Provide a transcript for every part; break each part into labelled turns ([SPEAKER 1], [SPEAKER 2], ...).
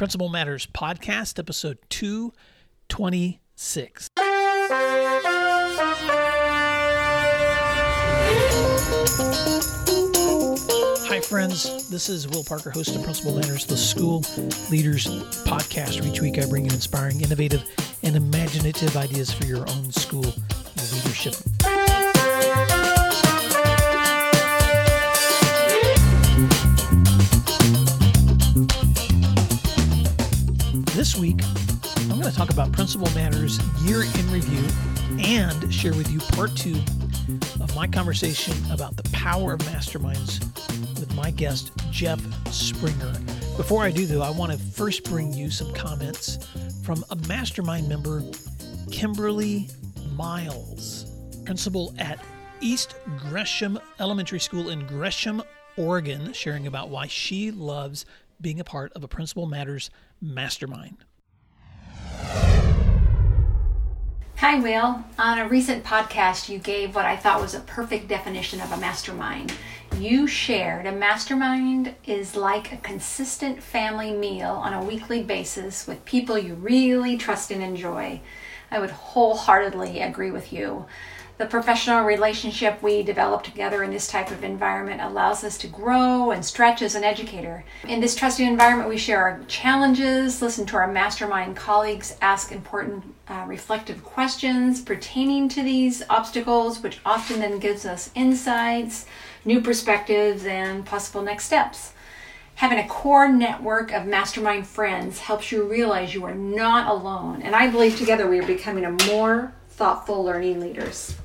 [SPEAKER 1] Principal Matters Podcast, episode 226. Hi, friends. This is Will Parker, host of Principal Matters, the School Leaders Podcast. Each week, I bring you inspiring, innovative, and imaginative ideas for your own school leadership. This week, I'm going to talk about Principal Matters Year in Review and share with you part two of my conversation about the power of masterminds with my guest, Jeff Springer. Before I do, though, I want to first bring you some comments from a mastermind member, Kimberly Miles, principal at East Gresham Elementary School in Gresham, Oregon, sharing about why she loves being a part of a Principal Matters mastermind.
[SPEAKER 2] Hi, Will. On a recent podcast, you gave what I thought was a perfect definition of a mastermind. You shared a mastermind is like a consistent family meal on a weekly basis with people you really trust and enjoy. I would wholeheartedly agree with you. The professional relationship we develop together in this type of environment allows us to grow and stretch as an educator. In this trusted environment, we share our challenges, listen to our mastermind colleagues, ask important uh, reflective questions pertaining to these obstacles, which often then gives us insights, new perspectives, and possible next steps. Having a core network of mastermind friends helps you realize you are not alone, and I believe together we are becoming a more thoughtful learning leaders.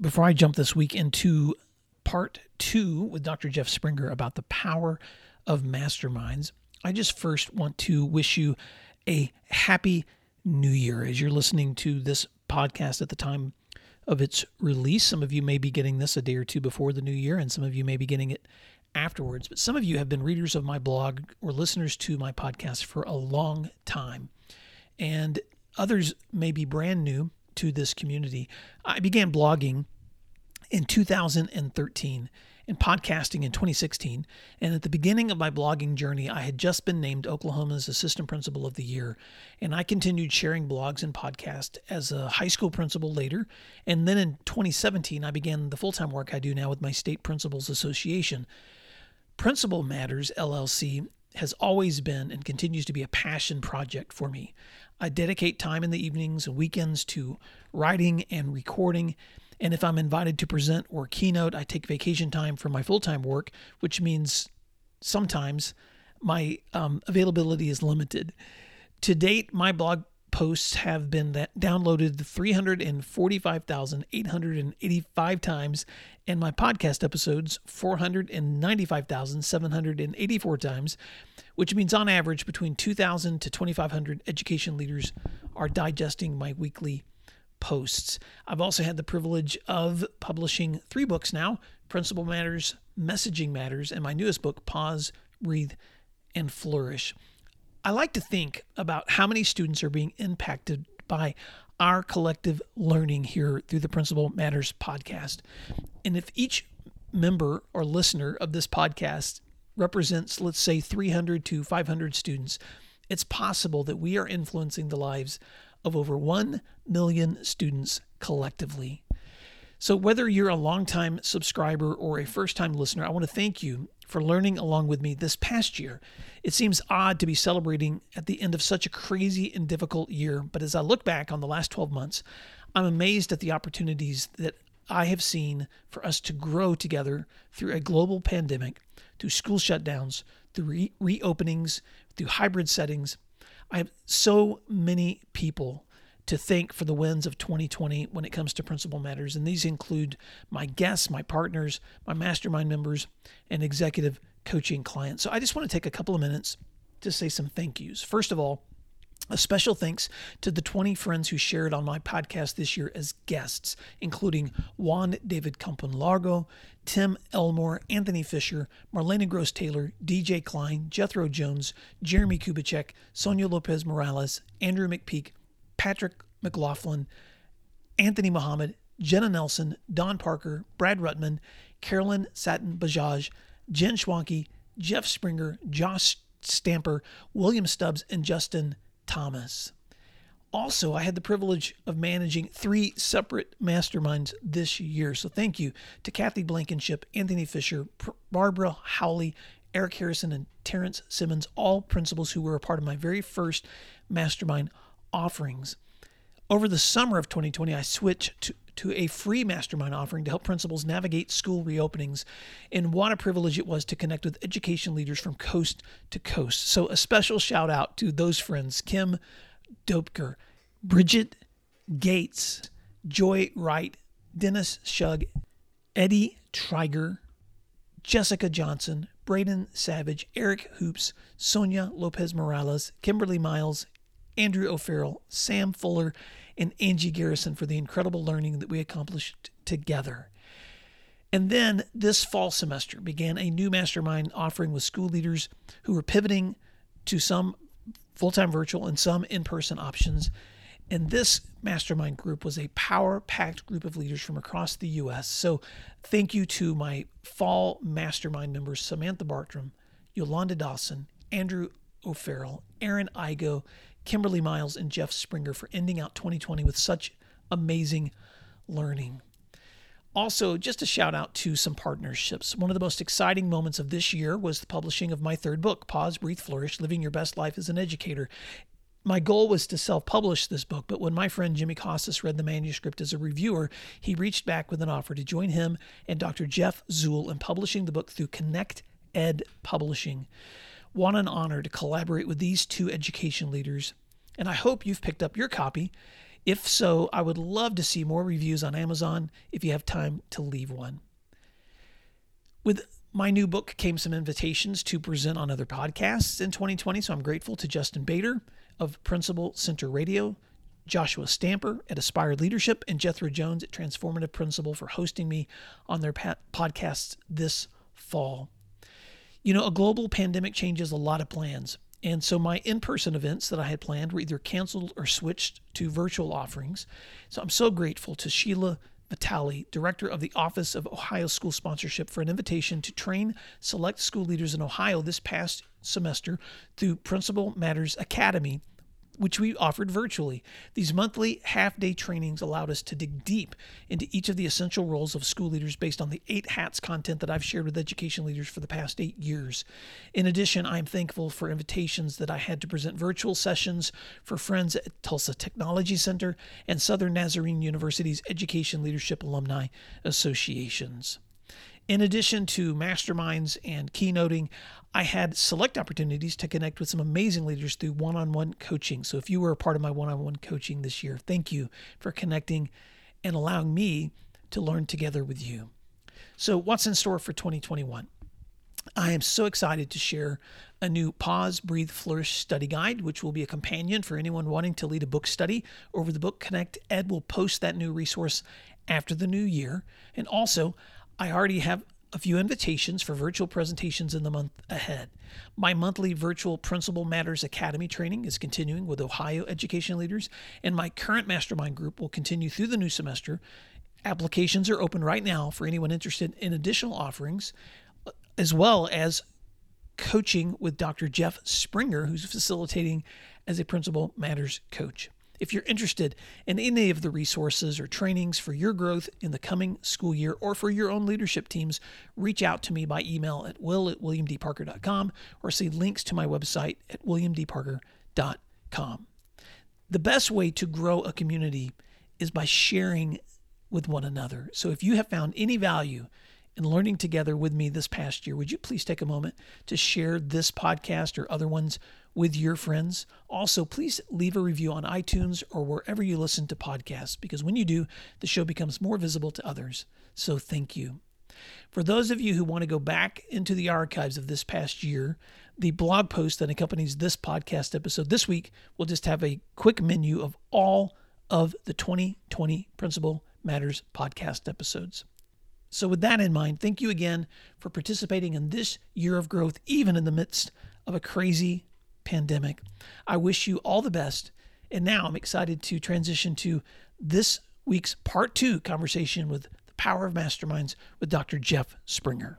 [SPEAKER 1] Before I jump this week into part two with Dr. Jeff Springer about the power of masterminds, I just first want to wish you a happy new year as you're listening to this podcast at the time of its release. Some of you may be getting this a day or two before the new year, and some of you may be getting it afterwards. But some of you have been readers of my blog or listeners to my podcast for a long time, and others may be brand new to this community. I began blogging in 2013 and podcasting in 2016. And at the beginning of my blogging journey, I had just been named Oklahoma's Assistant Principal of the Year. And I continued sharing blogs and podcasts as a high school principal later. And then in 2017, I began the full time work I do now with my State Principals Association. Principal Matters LLC has always been and continues to be a passion project for me. I dedicate time in the evenings and weekends to writing and recording. And if I'm invited to present or keynote, I take vacation time from my full time work, which means sometimes my um, availability is limited. To date, my blog posts have been downloaded 345,885 times, and my podcast episodes 495,784 times, which means on average between 2,000 to 2,500 education leaders are digesting my weekly posts. I've also had the privilege of publishing three books now Principal Matters, Messaging Matters, and my newest book, Pause, Breathe, and Flourish. I like to think about how many students are being impacted by our collective learning here through the Principal Matters podcast. And if each member or listener of this podcast represents, let's say, 300 to 500 students, it's possible that we are influencing the lives of over 1 million students collectively. So, whether you're a longtime subscriber or a first time listener, I want to thank you for learning along with me this past year. It seems odd to be celebrating at the end of such a crazy and difficult year, but as I look back on the last 12 months, I'm amazed at the opportunities that I have seen for us to grow together through a global pandemic, through school shutdowns, through re- reopenings, through hybrid settings. I have so many people to thank for the wins of 2020 when it comes to principal matters. And these include my guests, my partners, my mastermind members, and executive coaching clients. So I just want to take a couple of minutes to say some thank yous. First of all, a special thanks to the 20 friends who shared on my podcast this year as guests, including Juan David Campolargo, Tim Elmore, Anthony Fisher, Marlena Gross Taylor, DJ Klein, Jethro Jones, Jeremy Kubicek, Sonia Lopez Morales, Andrew McPeak, Patrick McLaughlin, Anthony Muhammad, Jenna Nelson, Don Parker, Brad Rutman, Carolyn Sattin Bajaj, Jen Schwanke, Jeff Springer, Josh Stamper, William Stubbs, and Justin Thomas. Also, I had the privilege of managing three separate masterminds this year. So, thank you to Kathy Blankenship, Anthony Fisher, Barbara Howley, Eric Harrison, and Terrence Simmons, all principals who were a part of my very first mastermind offerings. Over the summer of 2020, I switched to, to a free mastermind offering to help principals navigate school reopenings. And what a privilege it was to connect with education leaders from coast to coast. So, a special shout out to those friends Kim Dopker, Bridget Gates, Joy Wright, Dennis Shug, Eddie Triger, Jessica Johnson, Braden Savage, Eric Hoops, Sonia Lopez Morales, Kimberly Miles, Andrew O'Farrell, Sam Fuller, and Angie Garrison for the incredible learning that we accomplished together. And then this fall semester began a new mastermind offering with school leaders who were pivoting to some full time virtual and some in person options. And this mastermind group was a power packed group of leaders from across the U.S. So thank you to my fall mastermind members Samantha Bartram, Yolanda Dawson, Andrew O'Farrell, Aaron Igo, Kimberly Miles, and Jeff Springer for ending out 2020 with such amazing learning. Also, just a shout out to some partnerships. One of the most exciting moments of this year was the publishing of my third book, Pause, Breathe, Flourish Living Your Best Life as an Educator. My goal was to self publish this book, but when my friend Jimmy Casas read the manuscript as a reviewer, he reached back with an offer to join him and Dr. Jeff Zoul in publishing the book through Connect Ed Publishing. What an honor to collaborate with these two education leaders, and I hope you've picked up your copy. If so, I would love to see more reviews on Amazon if you have time to leave one. With my new book came some invitations to present on other podcasts in 2020, so I'm grateful to Justin Baeder of Principal Center Radio, Joshua Stamper at Aspire Leadership, and Jethro Jones at Transformative Principal for hosting me on their podcasts this fall. You know, a global pandemic changes a lot of plans. And so my in person events that I had planned were either canceled or switched to virtual offerings. So I'm so grateful to Sheila Vitale, director of the Office of Ohio School Sponsorship, for an invitation to train select school leaders in Ohio this past semester through Principal Matters Academy which we offered virtually. These monthly half day trainings allowed us to dig deep into each of the essential roles of school leaders based on the eight hats content that I've shared with education leaders for the past eight years. In addition, I'm thankful for invitations that I had to present virtual sessions for friends at Tulsa Technology Center and Southern Nazarene University's Education Leadership Alumni Associations. In addition to masterminds and keynoting, I had select opportunities to connect with some amazing leaders through one on one coaching. So if you were a part of my one on one coaching this year, thank you for connecting and allowing me to learn together with you. So, what's in store for 2021? I am so excited to share a new Pause, Breathe, Flourish study guide, which will be a companion for anyone wanting to lead a book study over the Book Connect. Ed will post that new resource after the new year. And also, I already have a few invitations for virtual presentations in the month ahead. My monthly virtual Principal Matters Academy training is continuing with Ohio education leaders, and my current mastermind group will continue through the new semester. Applications are open right now for anyone interested in additional offerings, as well as coaching with Dr. Jeff Springer, who's facilitating as a Principal Matters coach. If you're interested in any of the resources or trainings for your growth in the coming school year or for your own leadership teams, reach out to me by email at will at williamdparker.com or see links to my website at williamdparker.com. The best way to grow a community is by sharing with one another. So if you have found any value in learning together with me this past year, would you please take a moment to share this podcast or other ones with your friends. Also, please leave a review on iTunes or wherever you listen to podcasts because when you do, the show becomes more visible to others. So, thank you. For those of you who want to go back into the archives of this past year, the blog post that accompanies this podcast episode this week will just have a quick menu of all of the 2020 Principal Matters podcast episodes. So, with that in mind, thank you again for participating in this year of growth, even in the midst of a crazy pandemic. I wish you all the best. And now I'm excited to transition to this week's part two conversation with the power of masterminds with Dr. Jeff Springer.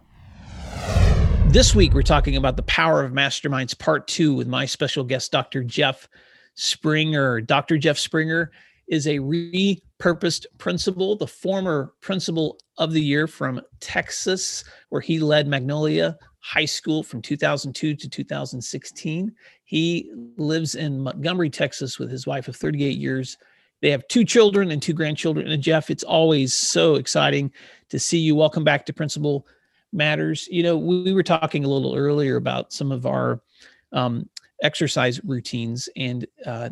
[SPEAKER 1] This week, we're talking about the power of masterminds, part two, with my special guest, Dr. Jeff Springer. Dr. Jeff Springer is a repurposed principal, the former principal of the year from Texas, where he led Magnolia High School from 2002 to 2016. He lives in Montgomery, Texas, with his wife of 38 years. They have two children and two grandchildren. And Jeff, it's always so exciting to see you. Welcome back to Principal Matters. You know, we were talking a little earlier about some of our um, exercise routines, and uh,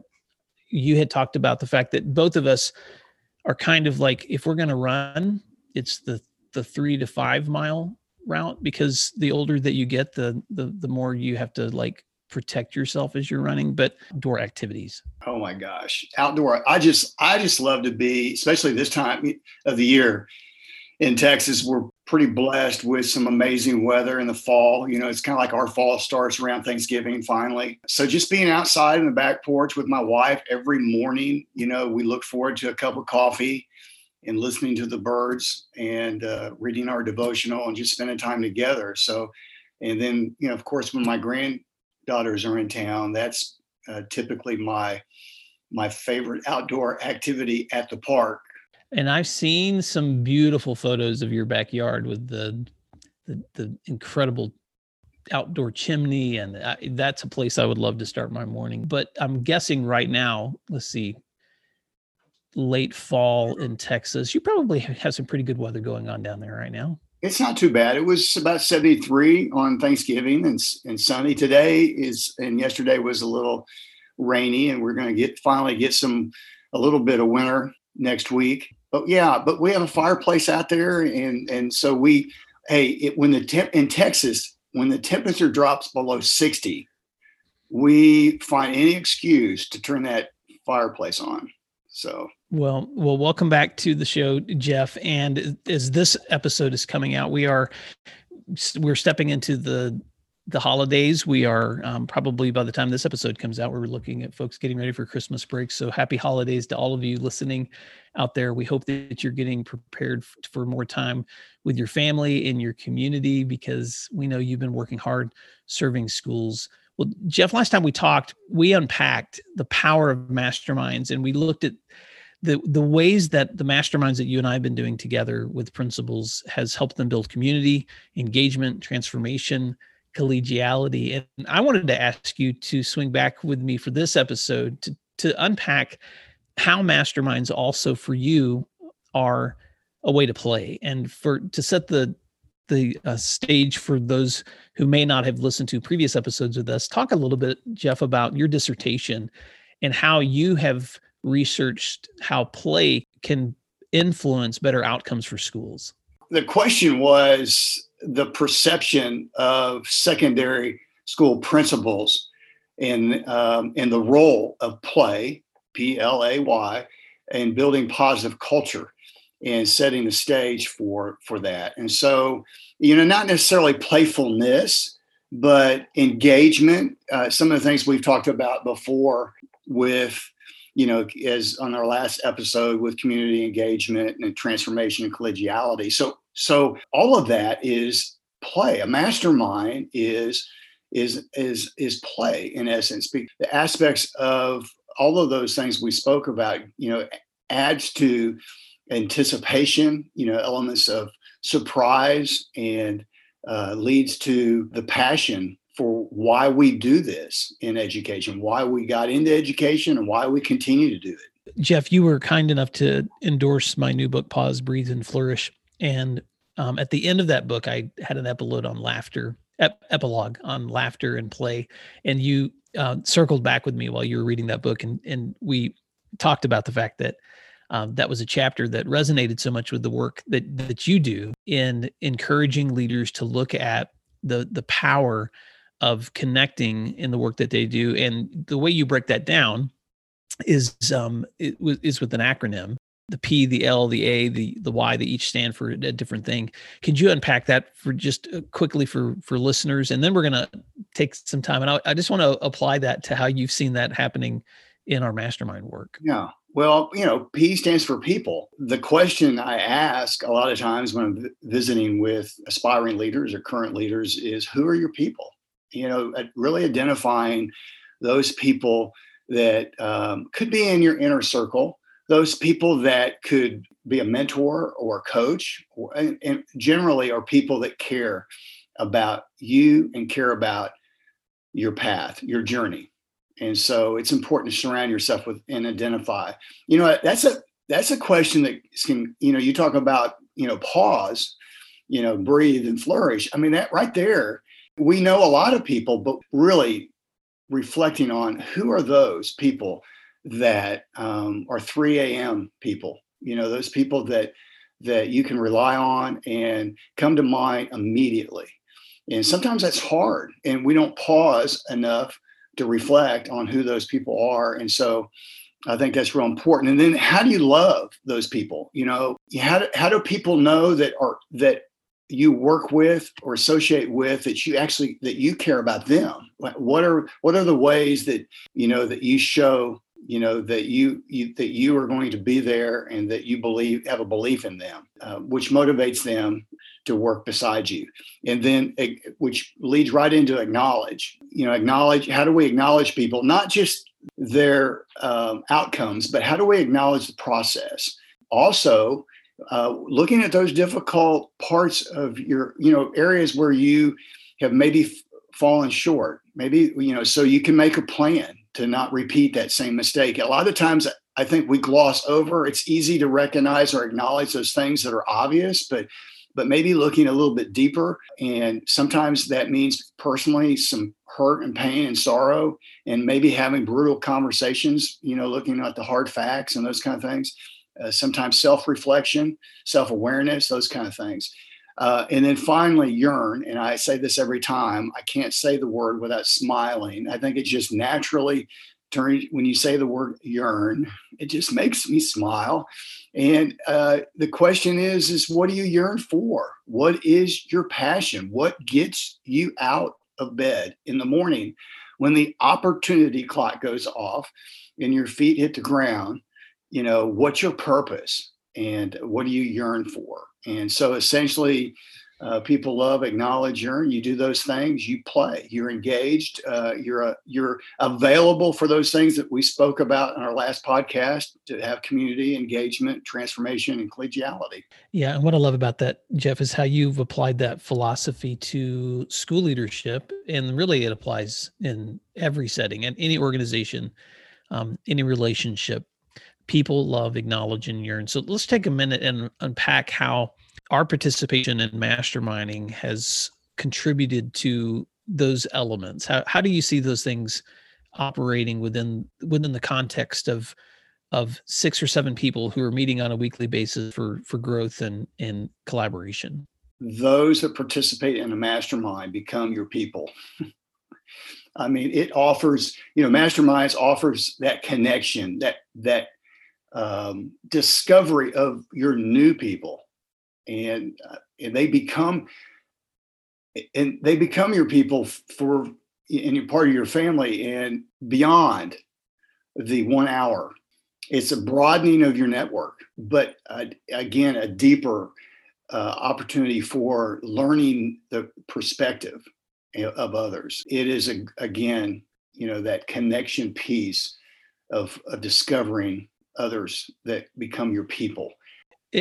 [SPEAKER 1] you had talked about the fact that both of us are kind of like if we're going to run, it's the the three to five mile route because the older that you get, the the the more you have to like protect yourself as you're running. But door activities.
[SPEAKER 3] Oh my gosh, outdoor! I just I just love to be, especially this time of the year in Texas. We're pretty blessed with some amazing weather in the fall. You know, it's kind of like our fall starts around Thanksgiving finally. So just being outside in the back porch with my wife every morning, you know, we look forward to a cup of coffee and listening to the birds and uh, reading our devotional and just spending time together. So, and then, you know, of course, when my granddaughters are in town, that's uh, typically my my favorite outdoor activity at the park
[SPEAKER 1] and I've seen some beautiful photos of your backyard with the the, the incredible outdoor chimney, and I, that's a place I would love to start my morning. But I'm guessing right now, let's see, late fall in Texas, you probably have some pretty good weather going on down there right now.
[SPEAKER 3] It's not too bad. It was about 73 on Thanksgiving and, and sunny. Today is, and yesterday was a little rainy, and we're going to get finally get some a little bit of winter next week but yeah, but we have a fireplace out there, and and so we, hey, it, when the temp in Texas, when the temperature drops below sixty, we find any excuse to turn that fireplace on. So
[SPEAKER 1] well, well, welcome back to the show, Jeff. And as this episode is coming out, we are we're stepping into the the holidays. We are um, probably by the time this episode comes out, we're looking at folks getting ready for Christmas break. So happy holidays to all of you listening out there. We hope that you're getting prepared for more time with your family in your community because we know you've been working hard serving schools. Well, Jeff, last time we talked, we unpacked the power of masterminds and we looked at the the ways that the masterminds that you and I have been doing together with principals has helped them build community, engagement, transformation, collegiality. And I wanted to ask you to swing back with me for this episode to, to unpack how masterminds also for you are a way to play and for to set the the uh, stage for those who may not have listened to previous episodes with us talk a little bit jeff about your dissertation and how you have researched how play can influence better outcomes for schools
[SPEAKER 3] the question was the perception of secondary school principals in um, in the role of play, P L A Y, and building positive culture and setting the stage for for that. And so, you know, not necessarily playfulness, but engagement. Uh, some of the things we've talked about before with you know, as on our last episode with community engagement and transformation and collegiality. So so all of that is play. A mastermind is is is is play in essence. The aspects of all of those things we spoke about, you know, adds to anticipation. You know, elements of surprise and uh, leads to the passion for why we do this in education, why we got into education, and why we continue to do it.
[SPEAKER 1] Jeff, you were kind enough to endorse my new book, Pause, Breathe, and Flourish. And um, at the end of that book, I had an epilogue on laughter, ep- epilogue on laughter and play. And you uh, circled back with me while you were reading that book, and and we talked about the fact that um, that was a chapter that resonated so much with the work that that you do in encouraging leaders to look at the the power of connecting in the work that they do. And the way you break that down is um, it, is with an acronym the P, the L, the A, the the Y, they each stand for a different thing. Could you unpack that for just uh, quickly for for listeners, and then we're gonna take some time, and I, I just want to apply that to how you've seen that happening in our mastermind work.
[SPEAKER 3] Yeah, Well, you know, P stands for people. The question I ask a lot of times when I'm visiting with aspiring leaders or current leaders is who are your people? You know, really identifying those people that um, could be in your inner circle, those people that could be a mentor or a coach, or, and, and generally are people that care about you and care about your path, your journey. And so it's important to surround yourself with and identify. You know, that's a that's a question that can, you know, you talk about, you know, pause, you know, breathe and flourish. I mean, that right there, we know a lot of people, but really reflecting on who are those people that um, are 3 a.m. people, you know, those people that that you can rely on and come to mind immediately. And sometimes that's hard, and we don't pause enough to reflect on who those people are. And so I think that's real important. And then how do you love those people? You know, how do, how do people know that are that you work with or associate with that you actually that you care about them? What are what are the ways that you know that you show you know that you, you that you are going to be there and that you believe have a belief in them uh, which motivates them to work beside you. And then which leads right into acknowledge you know acknowledge how do we acknowledge people? Not just their um, outcomes but how do we acknowledge the process? Also uh, looking at those difficult parts of your you know areas where you have maybe fallen short maybe you know so you can make a plan to not repeat that same mistake. A lot of times, I think we gloss over. It's easy to recognize or acknowledge those things that are obvious, but but maybe looking a little bit deeper. And sometimes that means personally some hurt and pain and sorrow, and maybe having brutal conversations. You know, looking at the hard facts and those kind of things. Uh, sometimes self-reflection, self-awareness, those kind of things. Uh, and then finally, yearn. And I say this every time I can't say the word without smiling. I think it just naturally turns, when you say the word yearn, it just makes me smile. And uh, the question is, is what do you yearn for? What is your passion? What gets you out of bed in the morning when the opportunity clock goes off and your feet hit the ground? You know, what's your purpose and what do you yearn for? And so essentially, uh, people love, acknowledge, yearn. You do those things. You play. You're engaged. Uh, you're a, you're available for those things that we spoke about in our last podcast to have community engagement, transformation, and collegiality.
[SPEAKER 1] Yeah, and what I love about that, Jeff, is how you've applied that philosophy to school leadership, and really it applies in every setting and any organization, um, any relationship people love, acknowledge, and yearn. So let's take a minute and unpack how our participation in masterminding has contributed to those elements. How how do you see those things operating within within the context of of six or seven people who are meeting on a weekly basis for for growth and and collaboration?
[SPEAKER 3] Those that participate in a mastermind become your people. I mean, it offers, you know, masterminds offers that connection, that that um, discovery of your new people, and uh, and they become and they become your people for and you're part of your family and beyond the one hour. It's a broadening of your network, but uh, again, a deeper uh, opportunity for learning the perspective of others. It is a, again, you know, that connection piece of, of discovering others that become your people.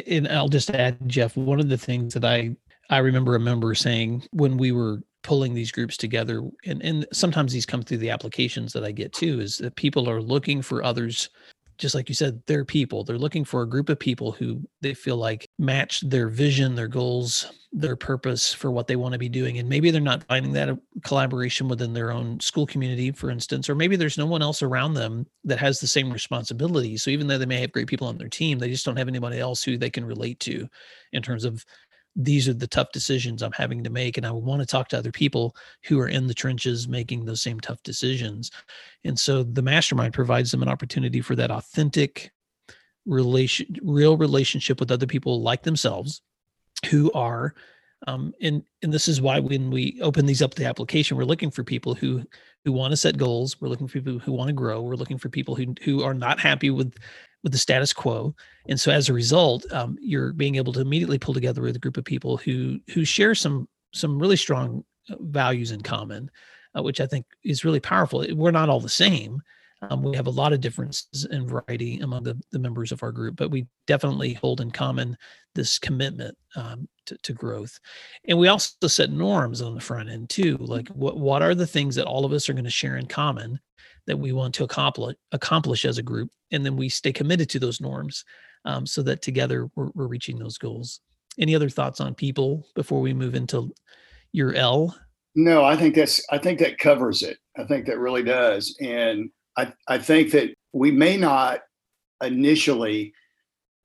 [SPEAKER 1] And I'll just add, Jeff, one of the things that I I remember a member saying when we were pulling these groups together, and, and sometimes these come through the applications that I get too, is that people are looking for others just like you said, they're people. They're looking for a group of people who they feel like match their vision, their goals, their purpose for what they want to be doing. And maybe they're not finding that uh, collaboration within their own school community, for instance, or maybe there's no one else around them that has the same responsibility. So even though they may have great people on their team, they just don't have anybody else who they can relate to in terms of these are the tough decisions I'm having to make. And I want to talk to other people who are in the trenches making those same tough decisions. And so the mastermind provides them an opportunity for that authentic relation, real relationship with other people like themselves who are um, and and this is why when we open these up to the application, we're looking for people who who want to set goals. We're looking for people who want to grow. We're looking for people who who are not happy with with the status quo. And so as a result, um, you're being able to immediately pull together with a group of people who who share some some really strong uh, values in common, uh, which I think is really powerful. We're not all the same. Um, we have a lot of differences and variety among the, the members of our group, but we definitely hold in common this commitment um, to, to, growth. And we also set norms on the front end too. Like what, what are the things that all of us are going to share in common that we want to accomplish accomplish as a group, and then we stay committed to those norms um, so that together we're, we're reaching those goals. Any other thoughts on people before we move into your L?
[SPEAKER 3] No, I think that's I think that covers it. I think that really does. And I, I think that we may not initially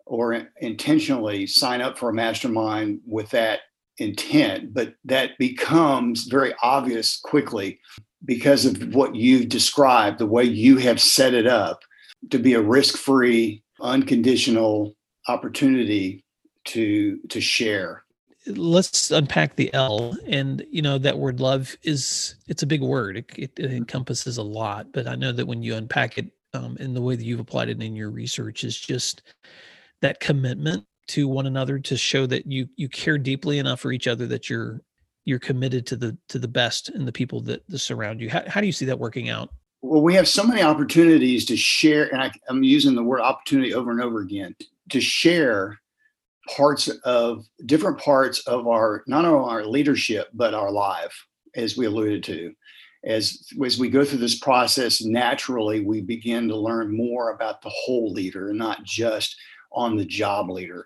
[SPEAKER 3] or intentionally sign up for a mastermind with that intent, but that becomes very obvious quickly because of what you've described, the way you have set it up to be a risk free, unconditional opportunity to to share
[SPEAKER 1] let's unpack the L. And you know that word love is it's a big word. It, it, encompasses a lot. But I know that when you unpack it um, in the way that you've applied it in your research is just that commitment to one another to show that you you care deeply enough for each other that you're you're committed to the to the best and the people that, that surround you. How, how do you see that working out?
[SPEAKER 3] Well, we have so many opportunities to share, and I, I'm using the word opportunity over and over again to share parts of different parts of our not only our leadership but our life as we alluded to as as we go through this process naturally we begin to learn more about the whole leader and not just on the job leader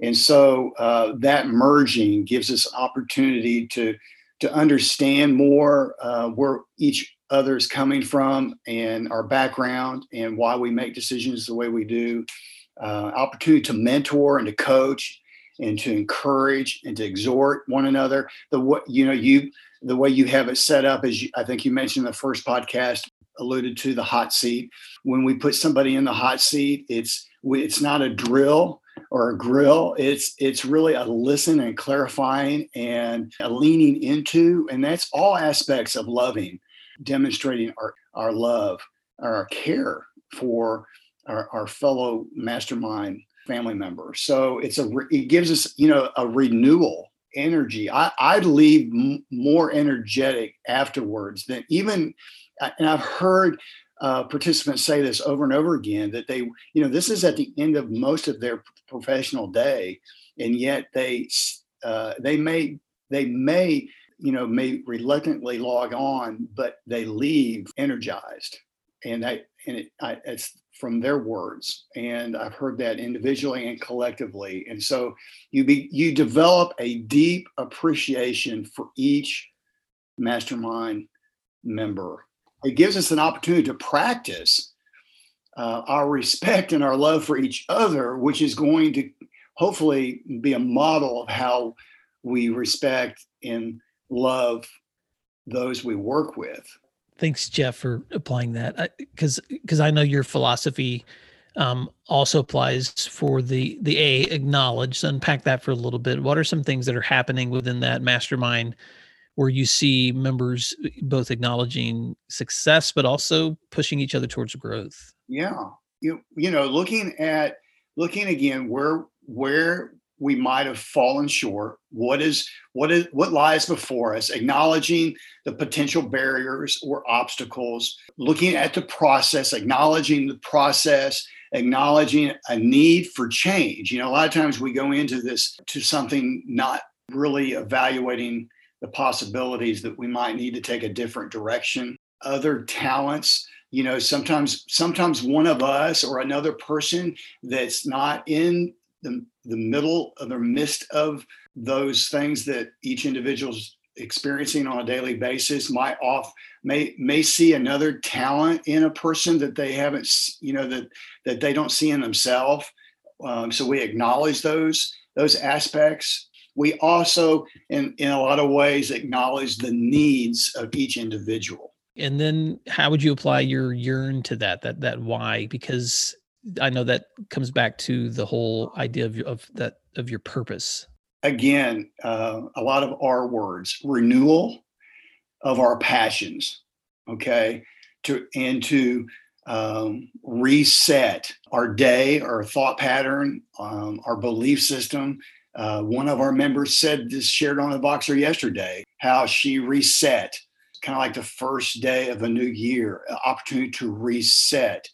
[SPEAKER 3] and so uh, that merging gives us opportunity to to understand more uh, where each other is coming from and our background and why we make decisions the way we do uh, opportunity to mentor and to coach and to encourage and to exhort one another. The what you know you the way you have it set up is I think you mentioned in the first podcast alluded to the hot seat. When we put somebody in the hot seat, it's it's not a drill or a grill. It's it's really a listen and clarifying and a leaning into, and that's all aspects of loving, demonstrating our our love, our care for our, our fellow mastermind family member. So it's a it gives us you know a renewal energy. I I leave m- more energetic afterwards than even, and I've heard uh, participants say this over and over again that they you know this is at the end of most of their professional day, and yet they uh, they may they may you know may reluctantly log on, but they leave energized, and I and it, I, it's from their words and i've heard that individually and collectively. And so you be you develop a deep appreciation for each mastermind member. It gives us an opportunity to practice uh, our respect and our love for each other which is going to hopefully be a model of how we respect and love those we work with.
[SPEAKER 1] Thanks jeff for applying that. Because because i know your philosophy um, also applies for the the a acknowledge so unpack that for a little bit. What are some things that are happening within that mastermind where you see members uh, both acknowledging success but also pushing each other towards growth.
[SPEAKER 3] Yeah. You you know looking at looking again where where we might have fallen short what is what is what lies before us? Acknowledging the potential barriers or obstacles looking at the process acknowledging the process acknowledging a need for change. You know a lot of times we go into this to something not really evaluating the possibilities that we might need to take a different direction. Other talents you know sometimes sometimes one of us or another person that's not in the, the middle of the midst of those things that each individual's experiencing on a daily basis might off may may see another talent in a person that they haven't you know that that they don't see in themselves. Um, so we acknowledge those those aspects we also in in a lot of ways acknowledge the needs of each individual
[SPEAKER 1] and then how would you apply your yearn to that that that why because I know that comes back to the whole idea of your, of that of your purpose.
[SPEAKER 3] Again, uh, a lot of our words, renewal of our passions, okay, to and to um, reset our day, our thought pattern, um, our belief system. Uh, one of our members said this shared on the Voxer yesterday how she reset, kind of like the first day of a new year, opportunity to reset,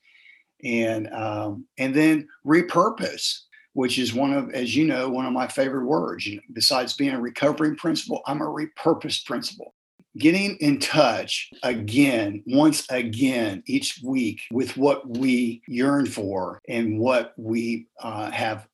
[SPEAKER 3] and um, and then repurpose, which is one of, as you know, one of my favorite words. You know, besides being a recovering principal, I'm a repurposed principal getting in touch again, once again, each week with what we yearn for and what we uh, have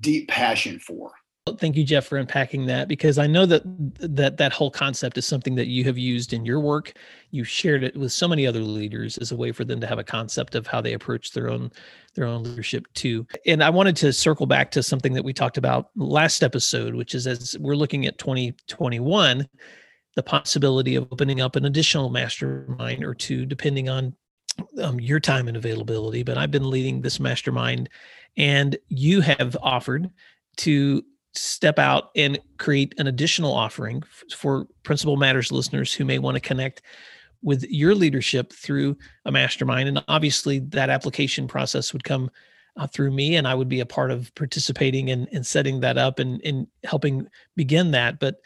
[SPEAKER 3] deep passion for.
[SPEAKER 1] Thank you, Jeff, for unpacking that because I know that that that whole concept is something that you have used in your work. You shared it with so many other leaders as a way for them to have a concept of how they approach their own their own leadership too. And I wanted to circle back to something that we talked about last episode, which is as we're looking at 2021 the possibility of opening up an additional mastermind or two, depending on um, your time and availability. But I've been leading this mastermind, and you have offered to step out and create an additional offering for Principal Matters listeners who may want to connect with your leadership through a mastermind. And obviously, that application process would come uh, through me, and I would be a part of participating and, and setting that up and, and helping begin that. But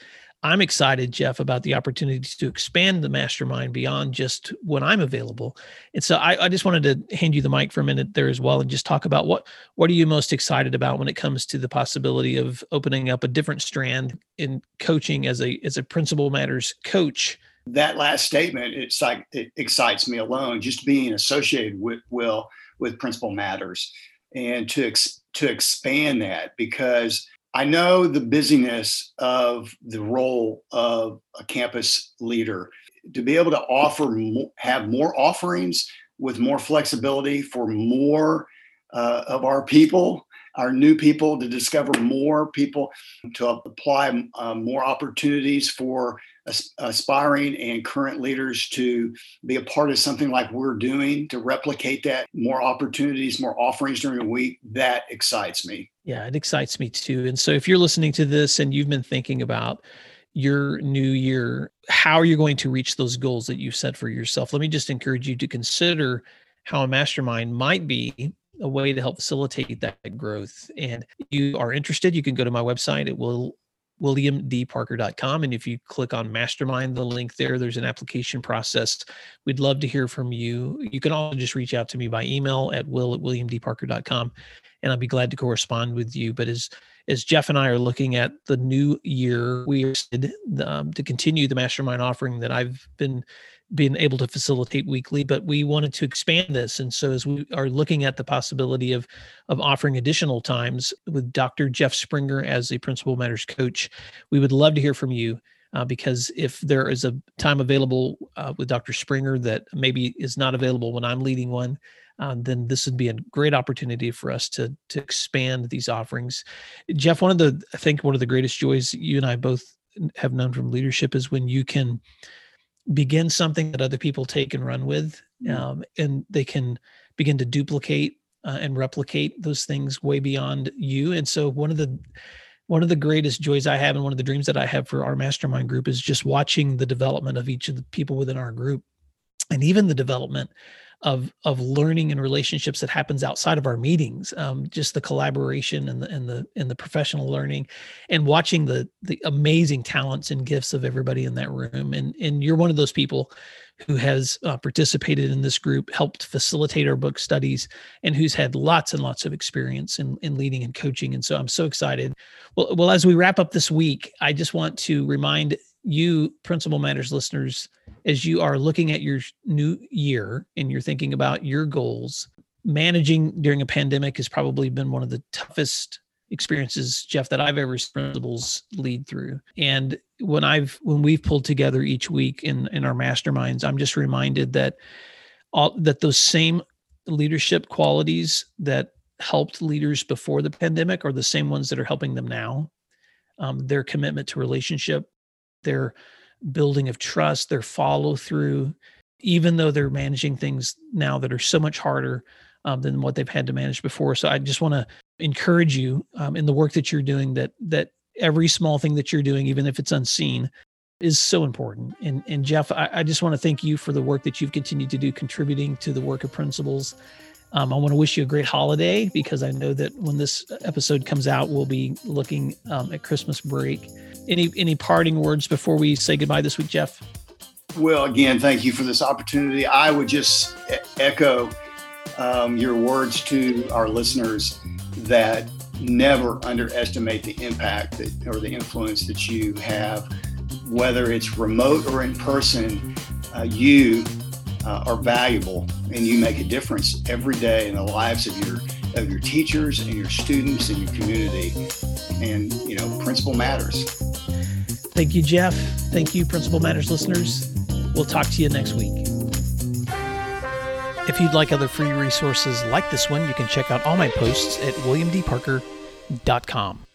[SPEAKER 1] I'm excited, Jeff, about the opportunities to expand the mastermind beyond just when I'm available. And so I, I, just wanted to hand you the mic for a minute there as well and just talk about what what are you most excited about when it comes to the possibility of opening up a different strand in coaching as a as a principal matters coach.
[SPEAKER 3] That last statement, it's like it excites me alone, just being associated with Will with principal matters and to ex, to expand that because I know the busyness of the role of a campus leader. To be able to offer, have more offerings with more flexibility for more uh, of our people, our new people, to discover more people, to apply uh, more opportunities for aspiring and current leaders to be a part of something like we're doing to replicate that more opportunities more offerings during the week that excites me.
[SPEAKER 1] Yeah it excites me too. And so if you're listening to this and you've been thinking about your new year how are you going to reach those goals that you've set for yourself let me just encourage you to consider how a mastermind might be a way to help facilitate that growth. And you are interested you can go to my website. It will williamdparker.com. And if you click on mastermind, the link there, there's an application process. We'd love to hear from you. You can also just reach out to me by email at will at williamdparker.com and I'll be glad to correspond with you. But as as Jeff and I are looking at the new year, we are um, to continue the mastermind offering that I've been been able to facilitate weekly, but we wanted to expand this. And so as we are looking at the possibility of of offering additional times with Dr. Jeff Springer as a principal matters coach, we would love to hear from you. Uh, because if there is a time available uh, with Dr. Springer that maybe is not available when I'm leading one, uh, then this would be a great opportunity for us to to expand these offerings. Jeff, one of the I think one of the greatest joys you and I both have known from leadership is when you can begin something that other people take and run with mm. um, and they can begin to duplicate uh, and replicate those things way beyond you and so one of the one of the greatest joys i have and one of the dreams that i have for our mastermind group is just watching the development of each of the people within our group and even the development of of learning and relationships that happens outside of our meetings um, just the collaboration and the and the and the professional learning and watching the the amazing talents and gifts of everybody in that room. And and you're one of those people who has uh, participated in this group helped facilitate our book studies and who's had lots and lots of experience in, in leading and coaching. And so i'm so excited. Well well as we wrap up this week i just want to remind you principal matters listeners as you are looking at your new year and you're thinking about your goals managing during a pandemic has probably been one of the toughest experiences jeff that i've ever principals lead through. And when i've when we've pulled together each week in in our masterminds i'm just reminded that all that those same leadership qualities that helped leaders before the pandemic are the same ones that are helping them now. Um, their commitment to relationship their building of trust, their follow through, even though they're managing things now that are so much harder um, than what they've had to manage before. So I just want to encourage you um, in the work that you're doing that that every small thing that you're doing, even if it's unseen, is so important. And and Jeff, I, I just want to thank you for the work that you've continued to do, contributing to the work of principals. Um, I want to wish you a great holiday because I know that when this episode comes out, we'll be looking um, at Christmas break. Any any parting words before we say goodbye this week, Jeff?
[SPEAKER 3] Well, again, thank you for this opportunity. I would just echo um, your words to our listeners that never underestimate the impact that, or the influence that you have, whether it's remote or in person. Uh, you uh, are valuable, and you make a difference every day in the lives of your of your teachers and your students and your community. And you know, principal matters.
[SPEAKER 1] Thank you, Jeff. Thank you, Principal Matters listeners. We'll talk to you next week. If you'd like other free resources like this one, you can check out all my posts at williamdparker.com.